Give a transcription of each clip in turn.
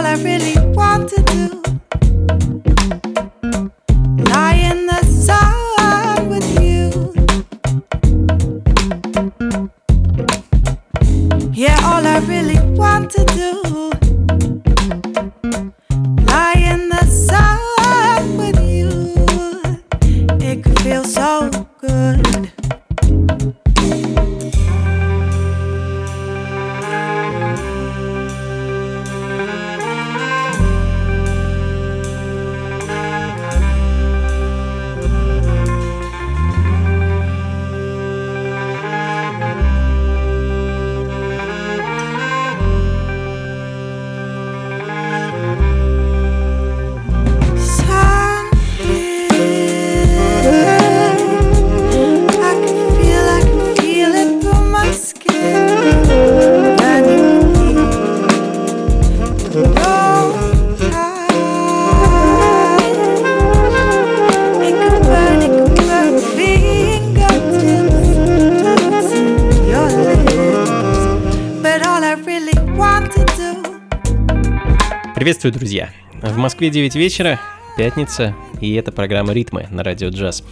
All I really Приветствую, друзья! В Москве 9 вечера, пятница, и это программа «Ритмы» на радио «Джаз».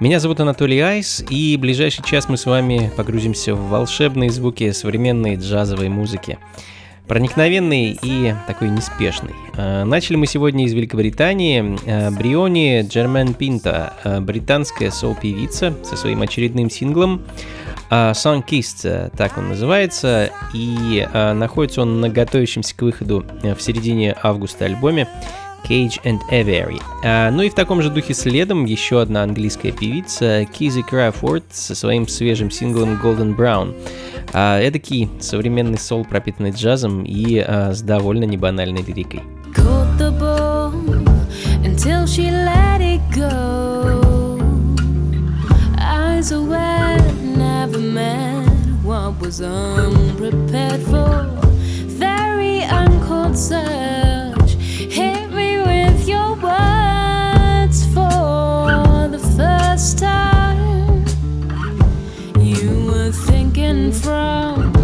Меня зовут Анатолий Айс, и ближайший час мы с вами погрузимся в волшебные звуки современной джазовой музыки. Проникновенный и такой неспешный. Э, Начали мы сегодня из Великобритании. Э, Бриони Джермен Пинта, э, британская соул-певица со своим очередным синглом Sun Kissed, э, так он называется, и а, находится он на готовящемся к выходу э, в середине августа альбоме Cage and Avery. А, ну и в таком же духе следом еще одна английская певица Кизи Крафорд со своим свежим синглом Golden Brown. А, эдакий современный сол, пропитанный джазом и с довольно небанальной лирикой. until she let it go. Eyes are was unprepared for. Very uncalled search. Hit me with your words for the first time. You were thinking from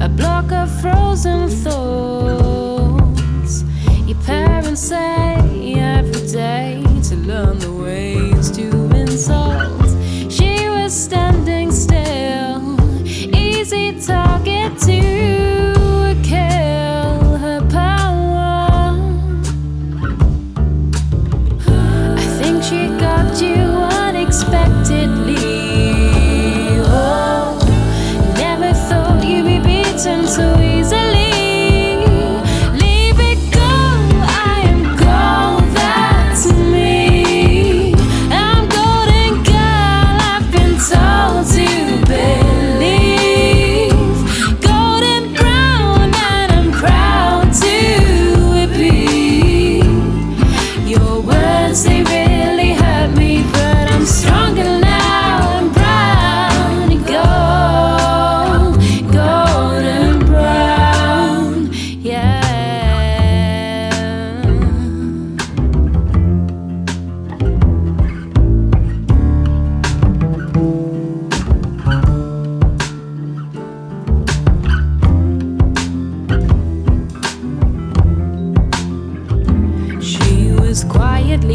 a block of frozen thoughts.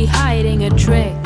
Hiding a trick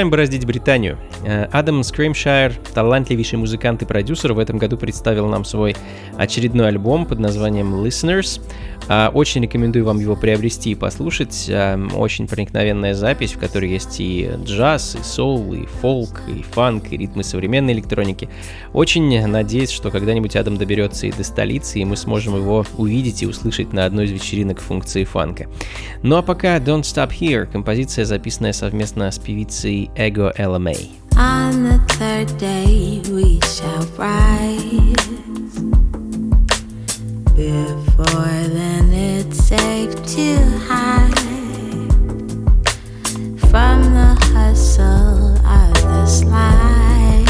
Продолжаем бороздить Британию. Э, Адам Скримшайр, талантливейший музыкант и продюсер, в этом году представил нам свой очередной альбом под названием Listeners. А, очень рекомендую вам его приобрести и послушать. А, очень проникновенная запись, в которой есть и джаз, и соул, и фолк, и фанк, и ритмы современной электроники. Очень надеюсь, что когда-нибудь Адам доберется и до столицы, и мы сможем его увидеть и услышать на одной из вечеринок функции фанка. Ну а пока Don't Stop Here, композиция, записанная совместно с певицей Ego LMA. On the third day we shall rise. Before then, it's safe to hide from the hustle of this life.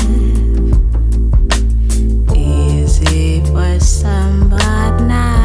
Easy for somebody, not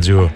на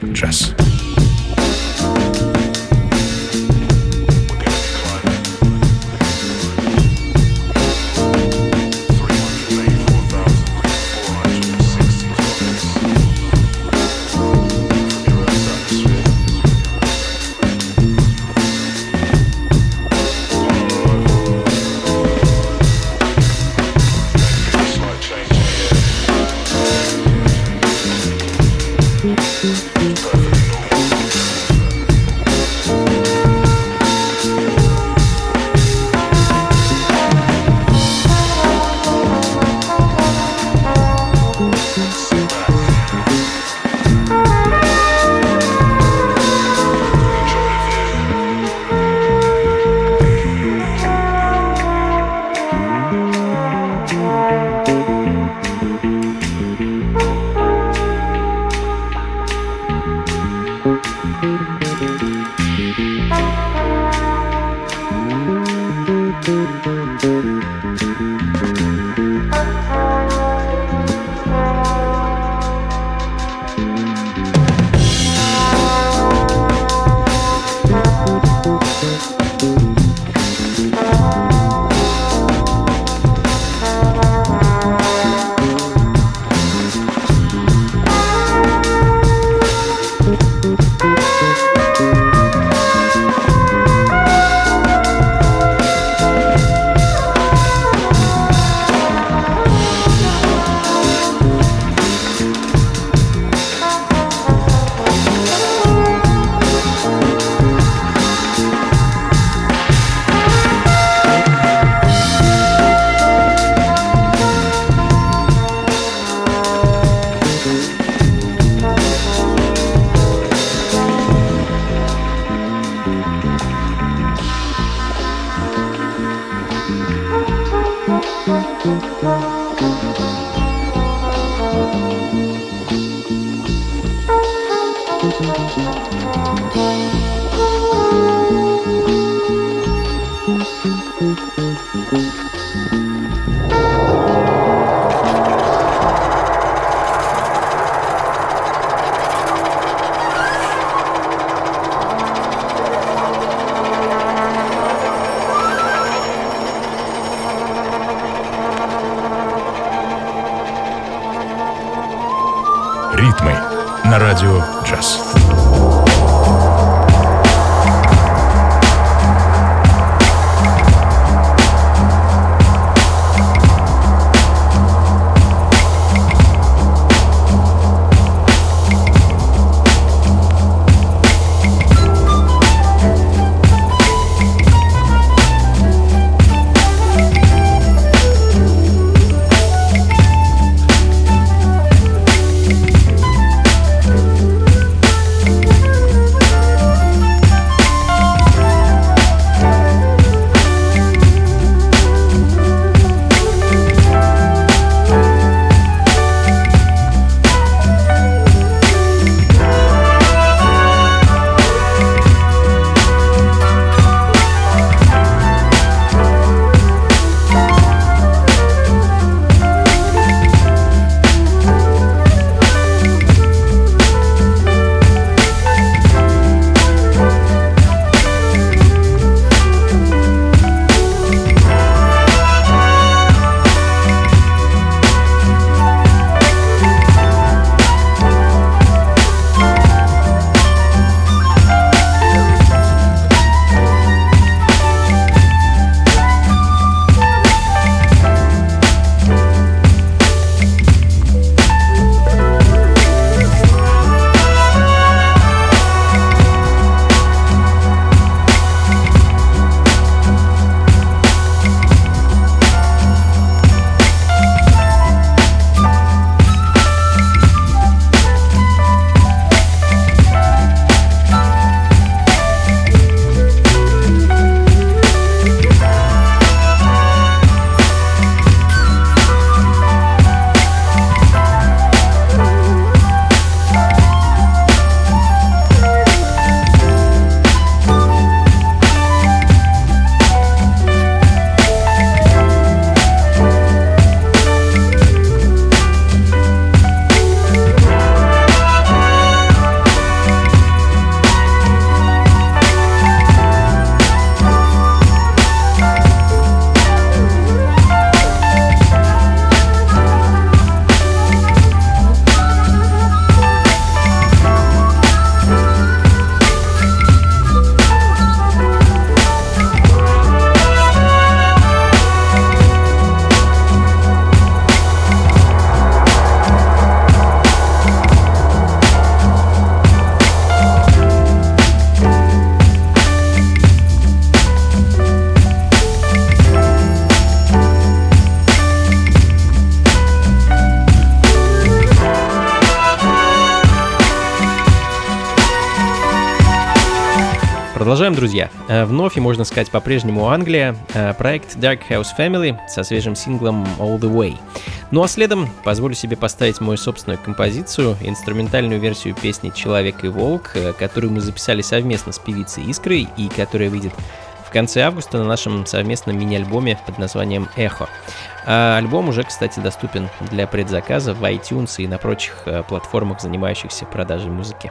на радио Продолжаем, друзья. Э, Вновь и, можно сказать, по-прежнему Англия. Э, Проект Dark House Family со свежим синглом All the Way. Ну а следом позволю себе поставить мою собственную композицию, инструментальную версию песни «Человек и волк», э, которую мы записали совместно с певицей Искрой и которая выйдет в конце августа на нашем совместном мини-альбоме под названием «Эхо». А альбом уже, кстати, доступен для предзаказа в iTunes и на прочих платформах, занимающихся продажей музыки.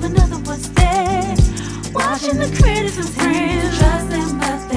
another was there. Watching the critics and friends, trust them, but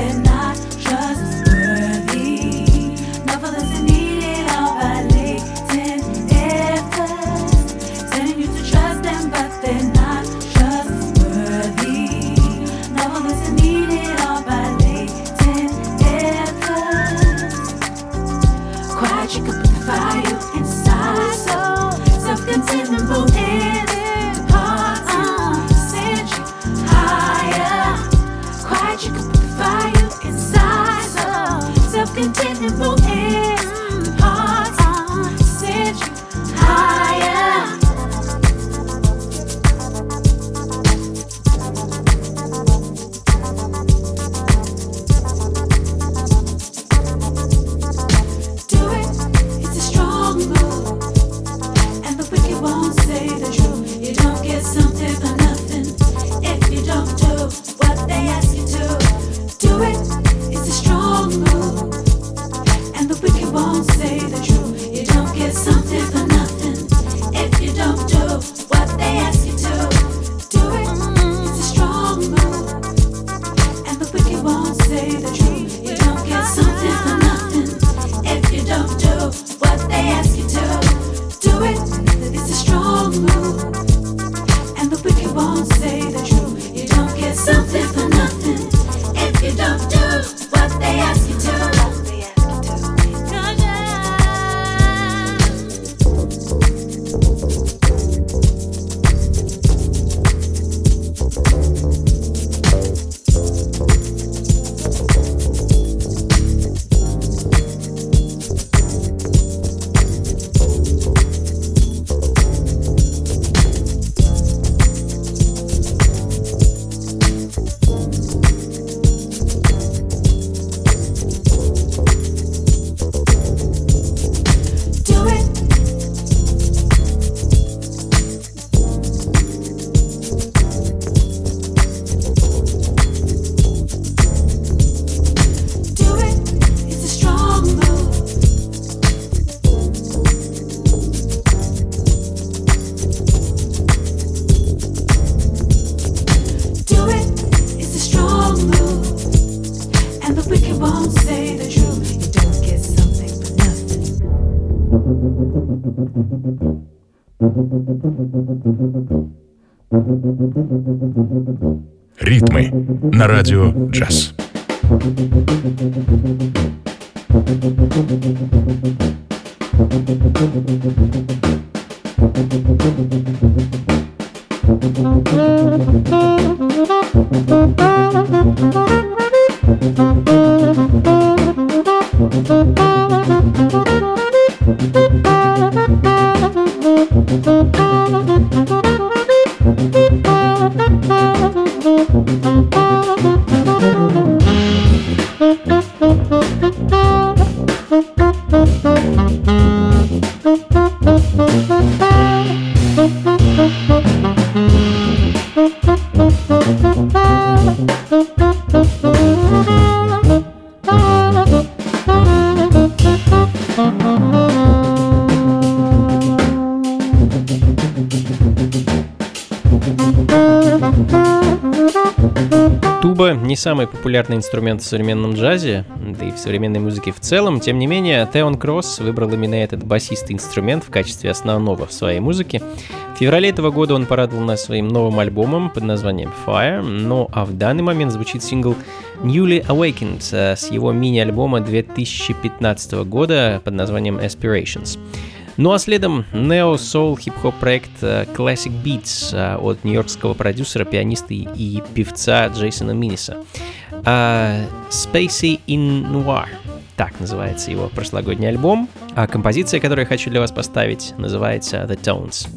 Туба не самый популярный инструмент в современном джазе, да и в современной музыке в целом. Тем не менее, Теон Кросс выбрал именно этот басистый инструмент в качестве основного в своей музыке. В феврале этого года он порадовал нас своим новым альбомом под названием Fire, ну а в данный момент звучит сингл Newly Awakened с его мини-альбома 2015 года под названием Aspirations. Ну а следом нео-соул хип-хоп проект э, Classic Beats э, от нью-йоркского продюсера, пианиста и певца Джейсона Миниса. А, Spacey in Noir. Так называется его прошлогодний альбом. А композиция, которую я хочу для вас поставить, называется The Tones.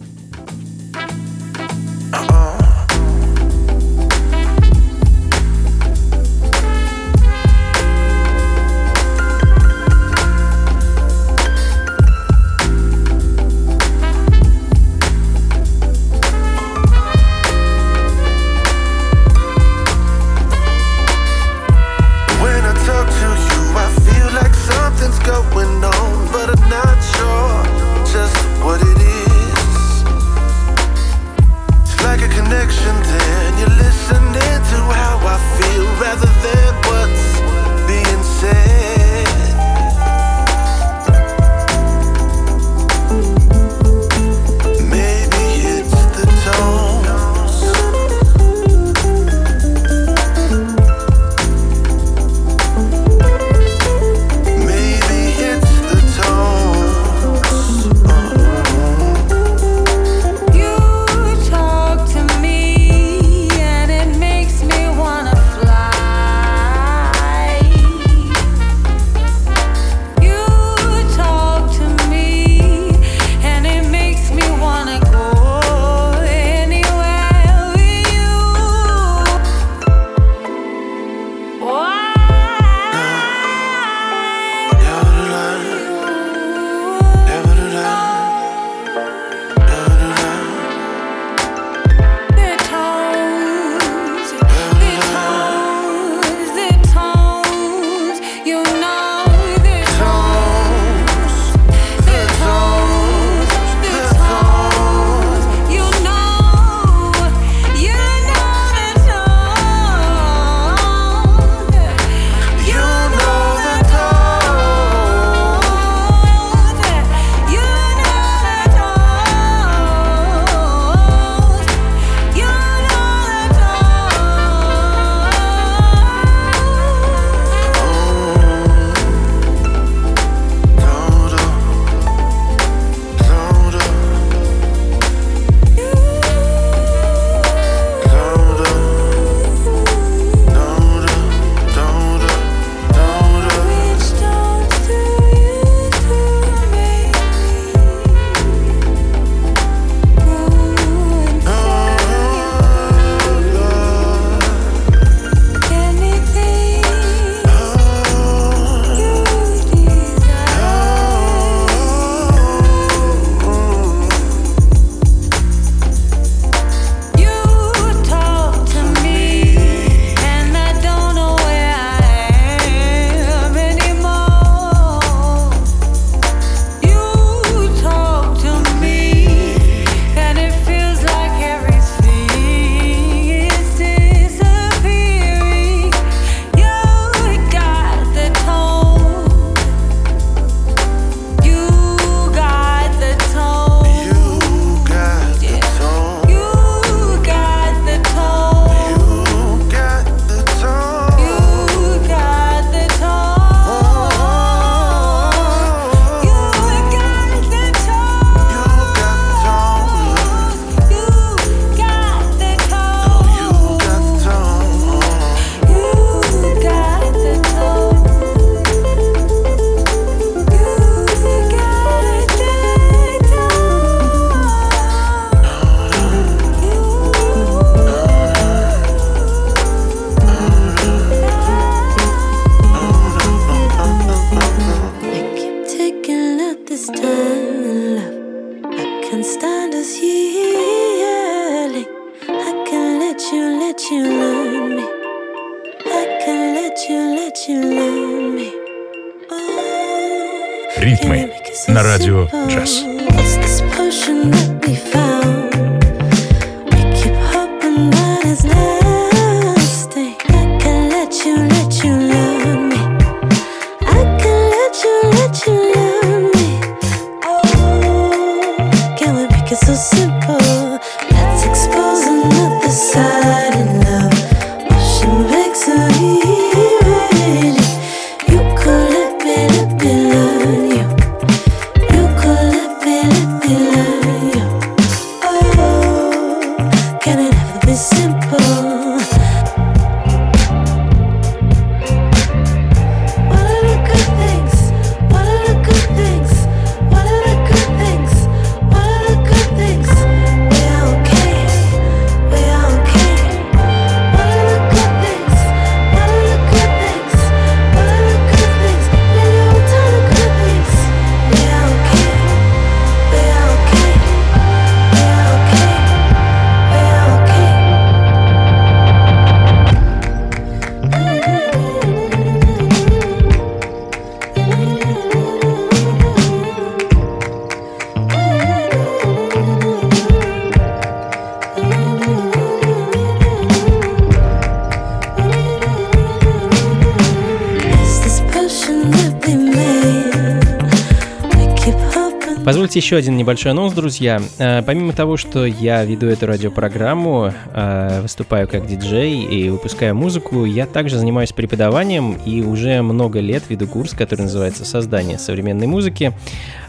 Еще один небольшой анонс, друзья. Э, Помимо того, что я веду эту радиопрограмму, э, выступаю как диджей и выпускаю музыку, я также занимаюсь преподаванием и уже много лет веду курс, который называется «Создание современной музыки»,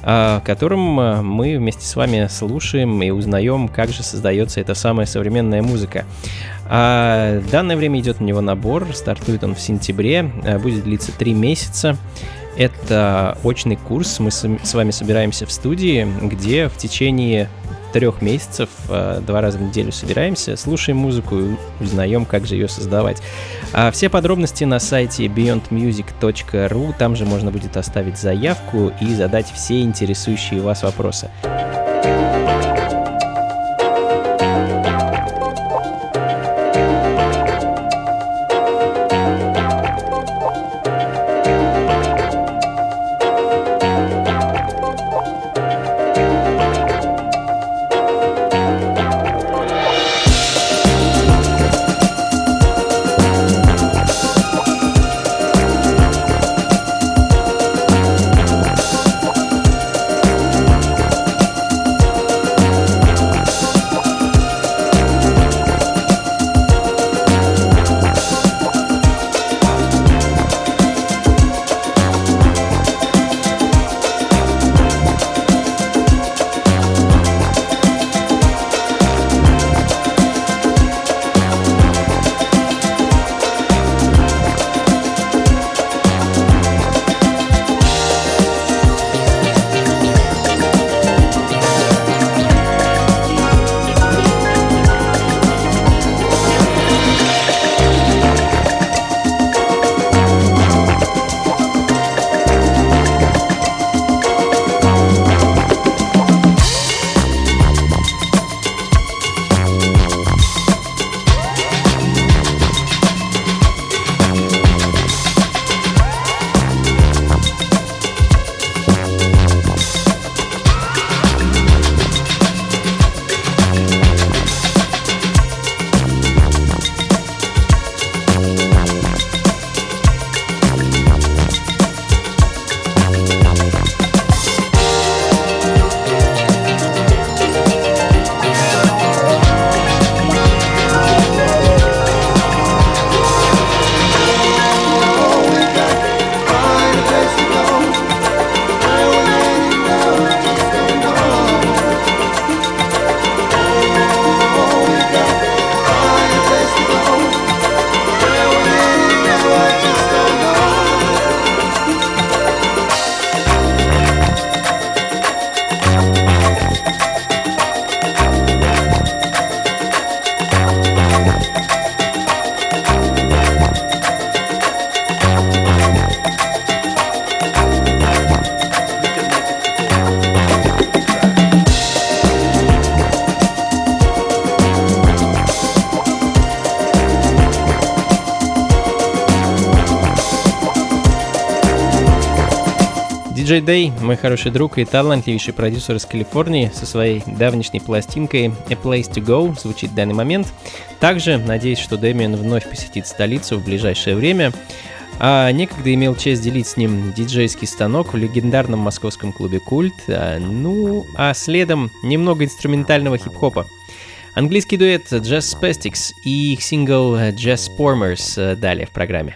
в котором э, мы вместе с вами слушаем и узнаем, как же создается эта самая современная музыка. А в данное время идет на него набор, стартует он в сентябре, будет длиться три месяца. Это очный курс. Мы с вами собираемся в студии, где в течение трех месяцев э, два раза в неделю собираемся, слушаем музыку и узнаем, как же ее создавать. А все подробности на сайте beyondmusic.ru. Там же можно будет оставить заявку и задать все интересующие вас вопросы. Диджей Дэй, мой хороший друг и талантливейший продюсер из Калифорнии, со своей давнишней пластинкой A Place to Go звучит в данный момент. Также надеюсь, что Дэмиан вновь посетит столицу в ближайшее время. А некогда имел честь делить с ним диджейский станок в легендарном московском клубе «Культ». А, ну, а следом немного инструментального хип-хопа. Английский дуэт Jazz Spastics и их сингл Jazz Formers далее в программе.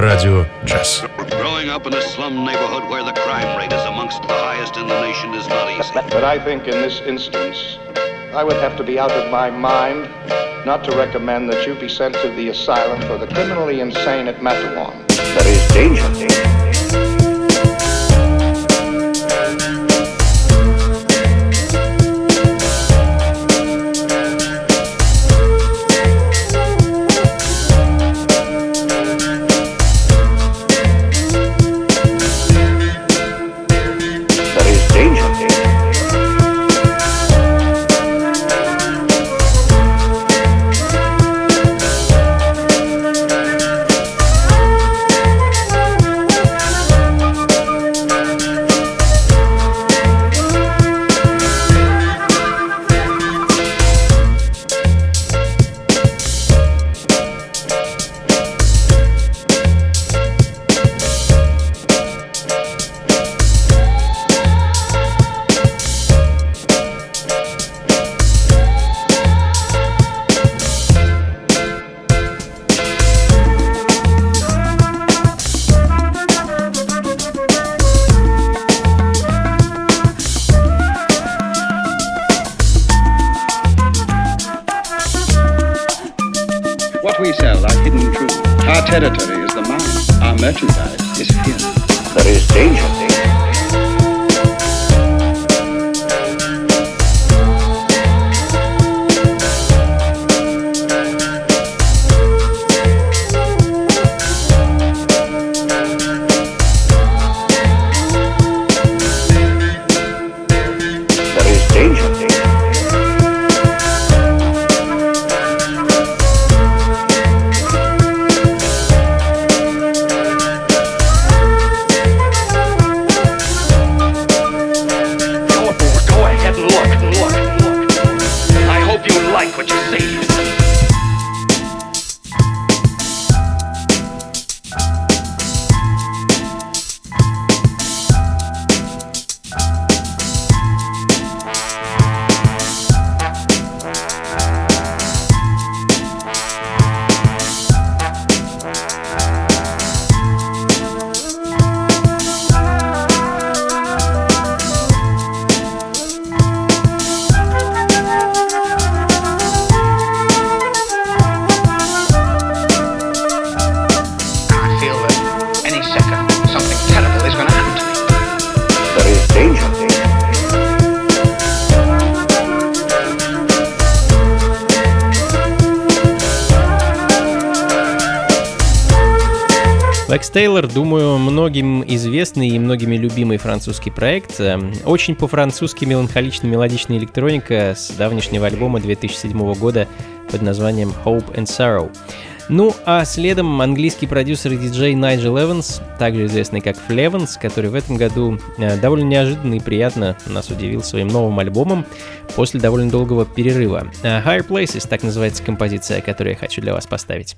на радио джаз. Growing up in a slum neighborhood where the crime rate is amongst the highest in the nation is not easy. But I think in this instance, I would have to be out of my mind not to recommend that you be sent to the asylum for the criminally insane at Mattawan. There is danger. Territory is the mind. Our merchandise is here. There is danger. Известный и многими любимый французский проект. Э, Очень по-французски меланхолично-мелодичная электроника с давнешнего альбома 2007 года под названием Hope and Sorrow. Ну, а следом английский продюсер и диджей Найджел Эванс, также известный как Флеванс, который в этом году э, довольно неожиданно и приятно нас удивил своим новым альбомом после довольно долгого перерыва. Higher Places, так называется композиция, которую я хочу для вас поставить.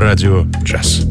Радио джаз.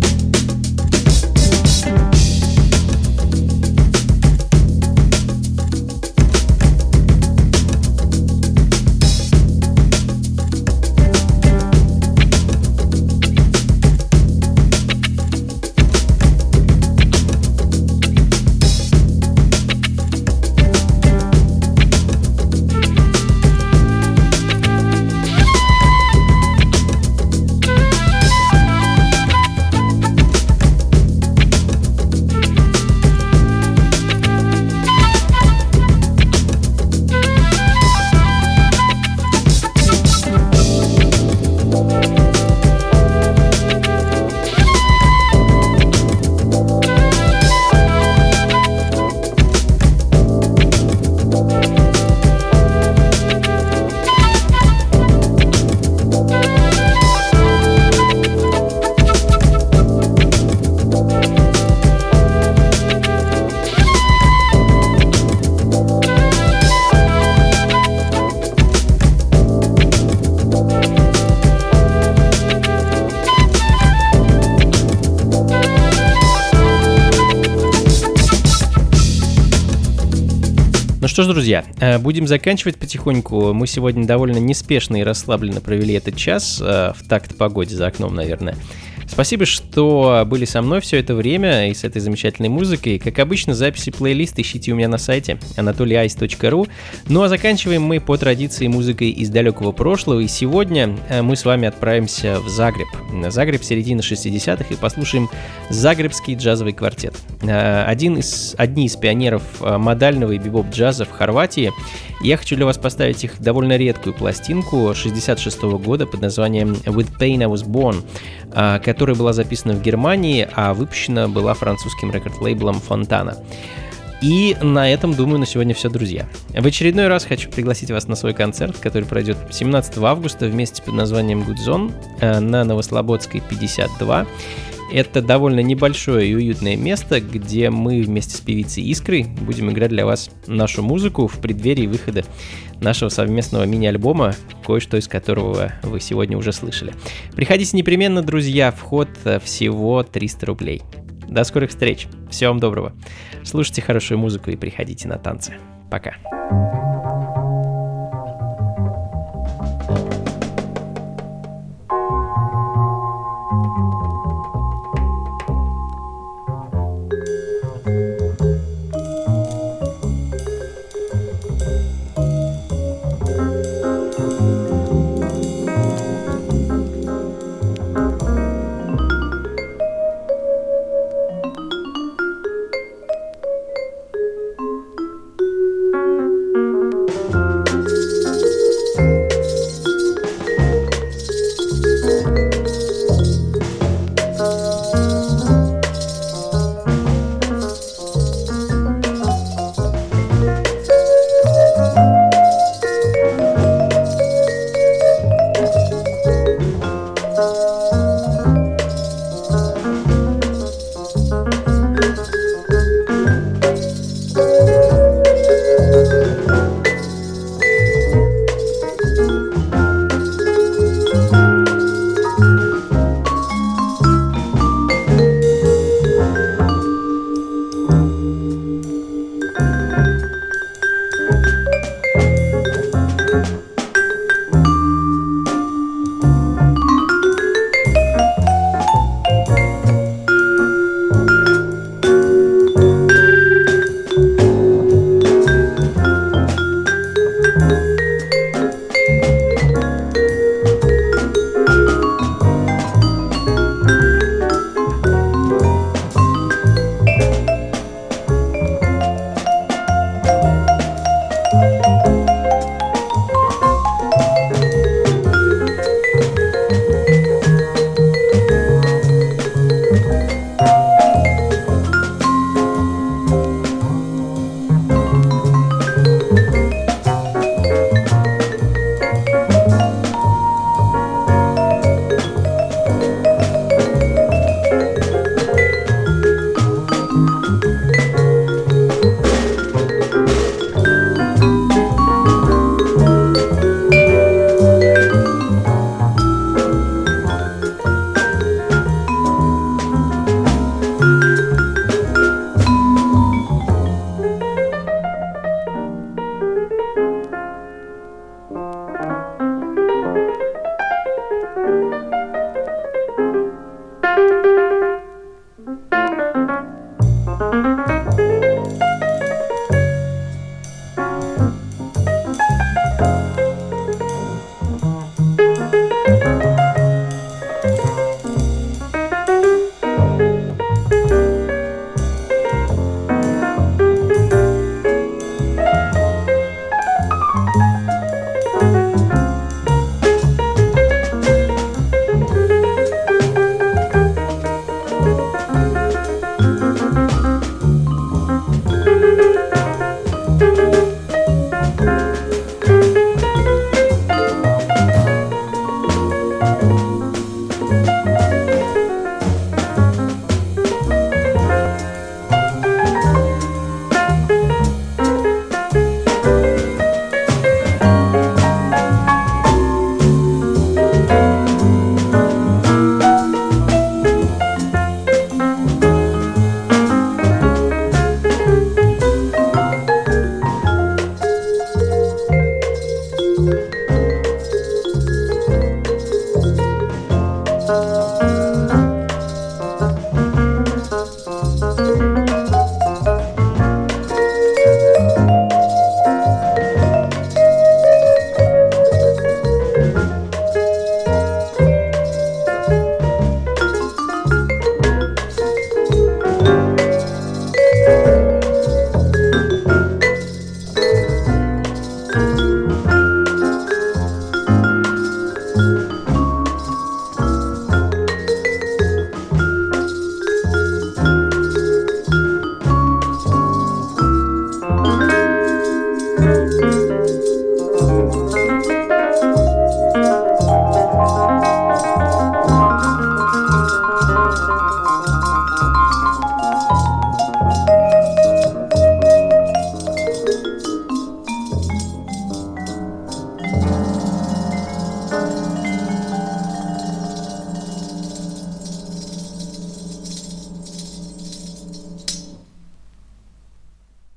Будем заканчивать потихоньку. Мы сегодня довольно неспешно и расслабленно провели этот час, э, в такт погоде за окном, наверное. Спасибо, что были со мной все это время и с этой замечательной музыкой. Как обычно, записи плейлиста ищите у меня на сайте anatolyice.ru. Ну а заканчиваем мы по традиции музыкой из далекого прошлого. И сегодня э, мы с вами отправимся в Загреб. Загреб середины 60-х и послушаем Загребский джазовый квартет. Э, Один из, одни из пионеров э, модального и бибоп-джаза в Хорватии. Я хочу для вас поставить их довольно редкую пластинку 66 года под названием With Pain I Was Born, а, которая была записана в Германии, а выпущена была французским рекорд-лейблом Фонтана. И на этом, думаю, на сегодня все, друзья. В очередной раз хочу пригласить вас на свой концерт, который пройдет 17 августа вместе под названием Good Zone э, на Новослободской 52. Это довольно небольшое и уютное место, где мы вместе с певицей Искрой будем играть для вас нашу музыку в преддверии выхода нашего совместного мини-альбома, кое-что из которого вы сегодня уже слышали. Приходите непременно, друзья, вход всего 300 рублей. До скорых встреч. Всего вам доброго. Слушайте хорошую музыку и приходите на танцы. Пока.